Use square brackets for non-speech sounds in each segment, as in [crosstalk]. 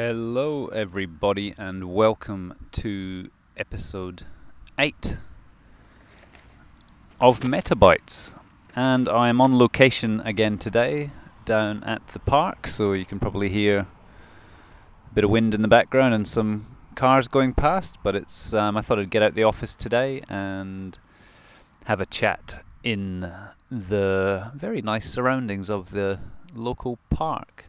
Hello, everybody, and welcome to episode 8 of Meta Bytes. And I'm on location again today down at the park, so you can probably hear a bit of wind in the background and some cars going past. But it's um, I thought I'd get out of the office today and have a chat in the very nice surroundings of the local park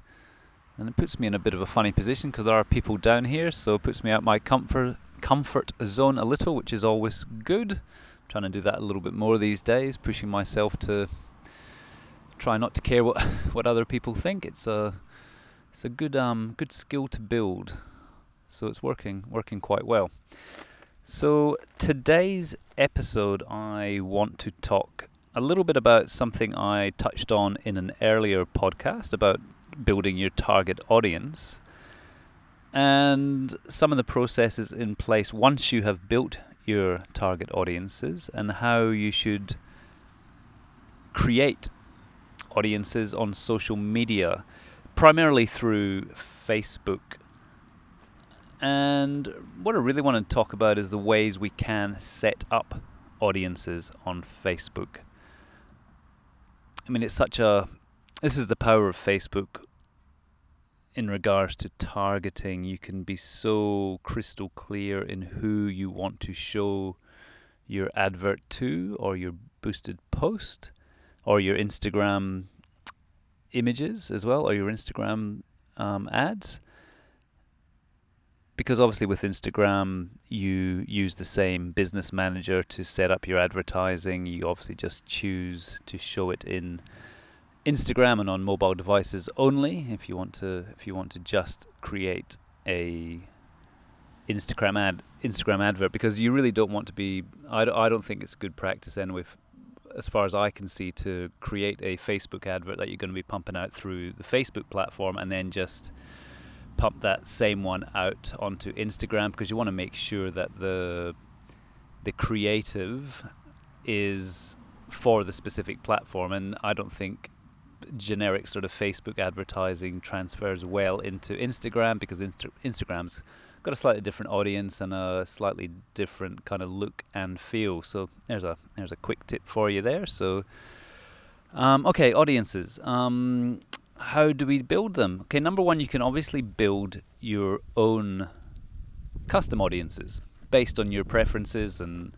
and it puts me in a bit of a funny position because there are people down here, so it puts me out my comfort comfort zone a little, which is always good. I'm trying to do that a little bit more these days, pushing myself to try not to care what [laughs] what other people think. It's a it's a good um good skill to build, so it's working working quite well. So today's episode, I want to talk a little bit about something I touched on in an earlier podcast about building your target audience and some of the processes in place once you have built your target audiences and how you should create audiences on social media, primarily through Facebook. And what I really want to talk about is the ways we can set up audiences on Facebook. I mean, it's such a this is the power of Facebook in regards to targeting. You can be so crystal clear in who you want to show your advert to, or your boosted post, or your Instagram images as well, or your Instagram um, ads. Because obviously, with Instagram, you use the same business manager to set up your advertising. You obviously just choose to show it in Instagram and on mobile devices only. If you want to, if you want to just create a Instagram ad, Instagram advert, because you really don't want to be. I, I don't think it's good practice anyway. As far as I can see, to create a Facebook advert that you're going to be pumping out through the Facebook platform and then just pump that same one out onto Instagram because you want to make sure that the the creative is for the specific platform and I don't think generic sort of Facebook advertising transfers well into Instagram because Insta- Instagram's got a slightly different audience and a slightly different kind of look and feel. So there's a there's a quick tip for you there. So um, okay, audiences. Um, how do we build them? Okay, number one, you can obviously build your own custom audiences based on your preferences and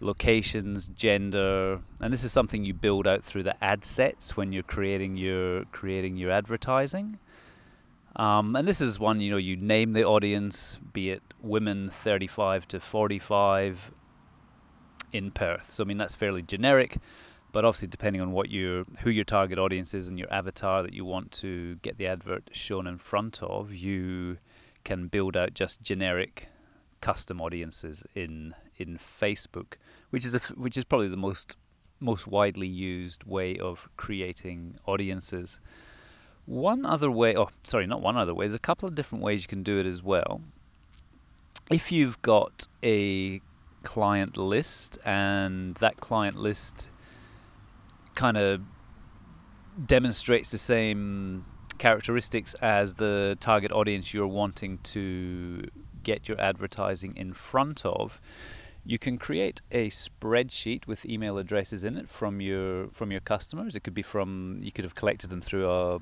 locations, gender, and this is something you build out through the ad sets when you're creating your creating your advertising. Um, and this is one you know you name the audience, be it women 35 to 45 in Perth. So I mean that's fairly generic, but obviously depending on what your who your target audience is and your avatar that you want to get the advert shown in front of, you can build out just generic custom audiences in in Facebook, which is a, which is probably the most most widely used way of creating audiences. One other way, oh sorry, not one other way. There's a couple of different ways you can do it as well. If you've got a client list and that client list kind of demonstrates the same characteristics as the target audience you're wanting to get your advertising in front of, you can create a spreadsheet with email addresses in it from your from your customers. It could be from you could have collected them through a,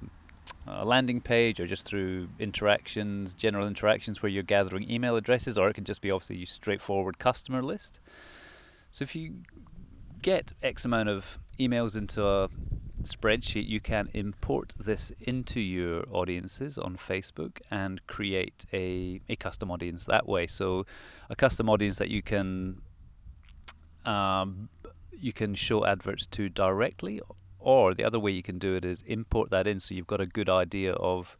a landing page or just through interactions, general interactions where you're gathering email addresses, or it can just be obviously a straightforward customer list. So if you get X amount of emails into a spreadsheet, you can import this into your audiences on Facebook and create a, a custom audience that way. So, a custom audience that you can um, you can show adverts to directly, or the other way you can do it is import that in, so you've got a good idea of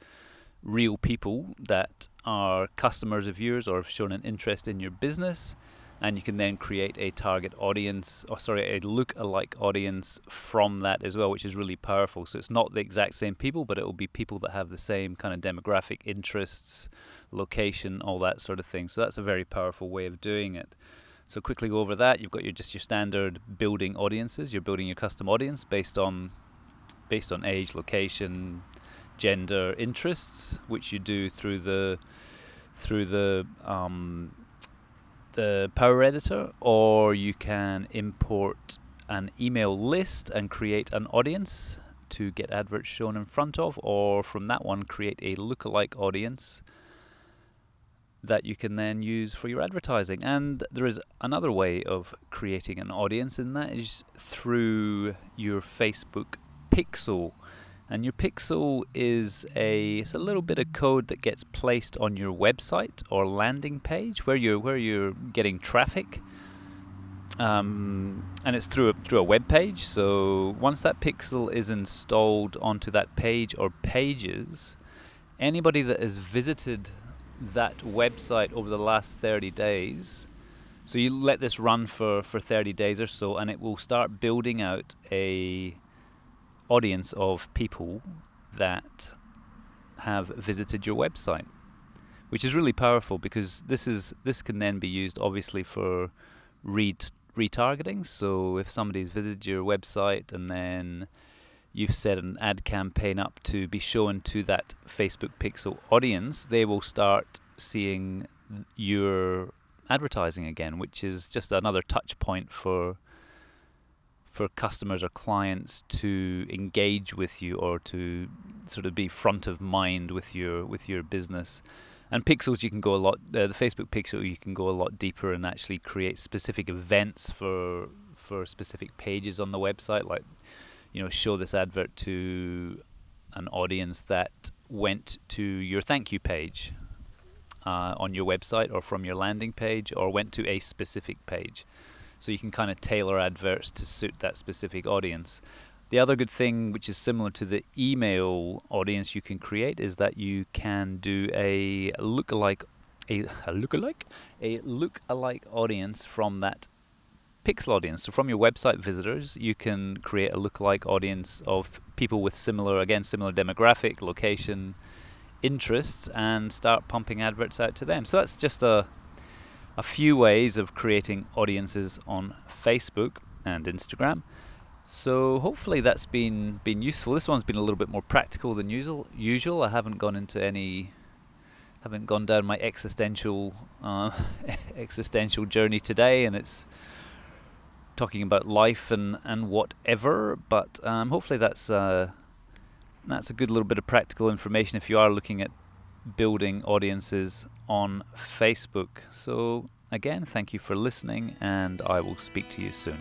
real people that are customers of yours or have shown an interest in your business and you can then create a target audience or sorry a look-alike audience from that as well which is really powerful. So it's not the exact same people but it will be people that have the same kind of demographic interests location all that sort of thing. So that's a very powerful way of doing it so quickly go over that. You've got your just your standard building audiences. You're building your custom audience based on based on age location gender interests, which you do through the through the um, the Power Editor, or you can import an email list and create an audience to get adverts shown in front of, or from that one create a lookalike audience that you can then use for your advertising. And there is another way of creating an audience, and that is through your Facebook pixel. And your pixel is a it's a little bit of code that gets placed on your website or landing page where you're where you're getting traffic. Um, and it's through a, through a web page. So once that pixel is installed onto that page or pages, anybody that has visited that website over the last 30 days. So you let this run for, for 30 days or so, and it will start building out a audience of people that have visited your website, which is really powerful because this is this can then be used obviously for read retargeting. So if somebody's visited your website and then you've set an ad campaign up to be shown to that Facebook Pixel audience, they will start seeing your advertising again, which is just another touch point for for customers or clients to engage with you or to sort of be front of mind with your with your business. And pixels, you can go a lot. Uh, the Facebook pixel, you can go a lot deeper and actually create specific events for for specific pages on the website, like you know, show this advert to an audience that went to your thank you page uh, on your website or from your landing page or went to a specific page. So you can kind of tailor adverts to suit that specific audience. The other good thing, which is similar to the email audience you can create, is that you can do a lookalike, a, a lookalike, a lookalike audience from that pixel audience. So from your website visitors, you can create a lookalike audience of people with similar, again, similar demographic, location, interests, and start pumping adverts out to them. So that's just a a few ways of creating audiences on Facebook and Instagram. So hopefully that's been been useful. This one's been a little bit more practical than usual. Usual. I haven't gone into any haven't gone down my existential uh, [laughs] existential journey today, and it's talking about life and, and whatever. But um, hopefully that's uh, that's a good little bit of practical information if you are looking at building audiences on Facebook. So again, thank you for listening, and I will speak to you soon.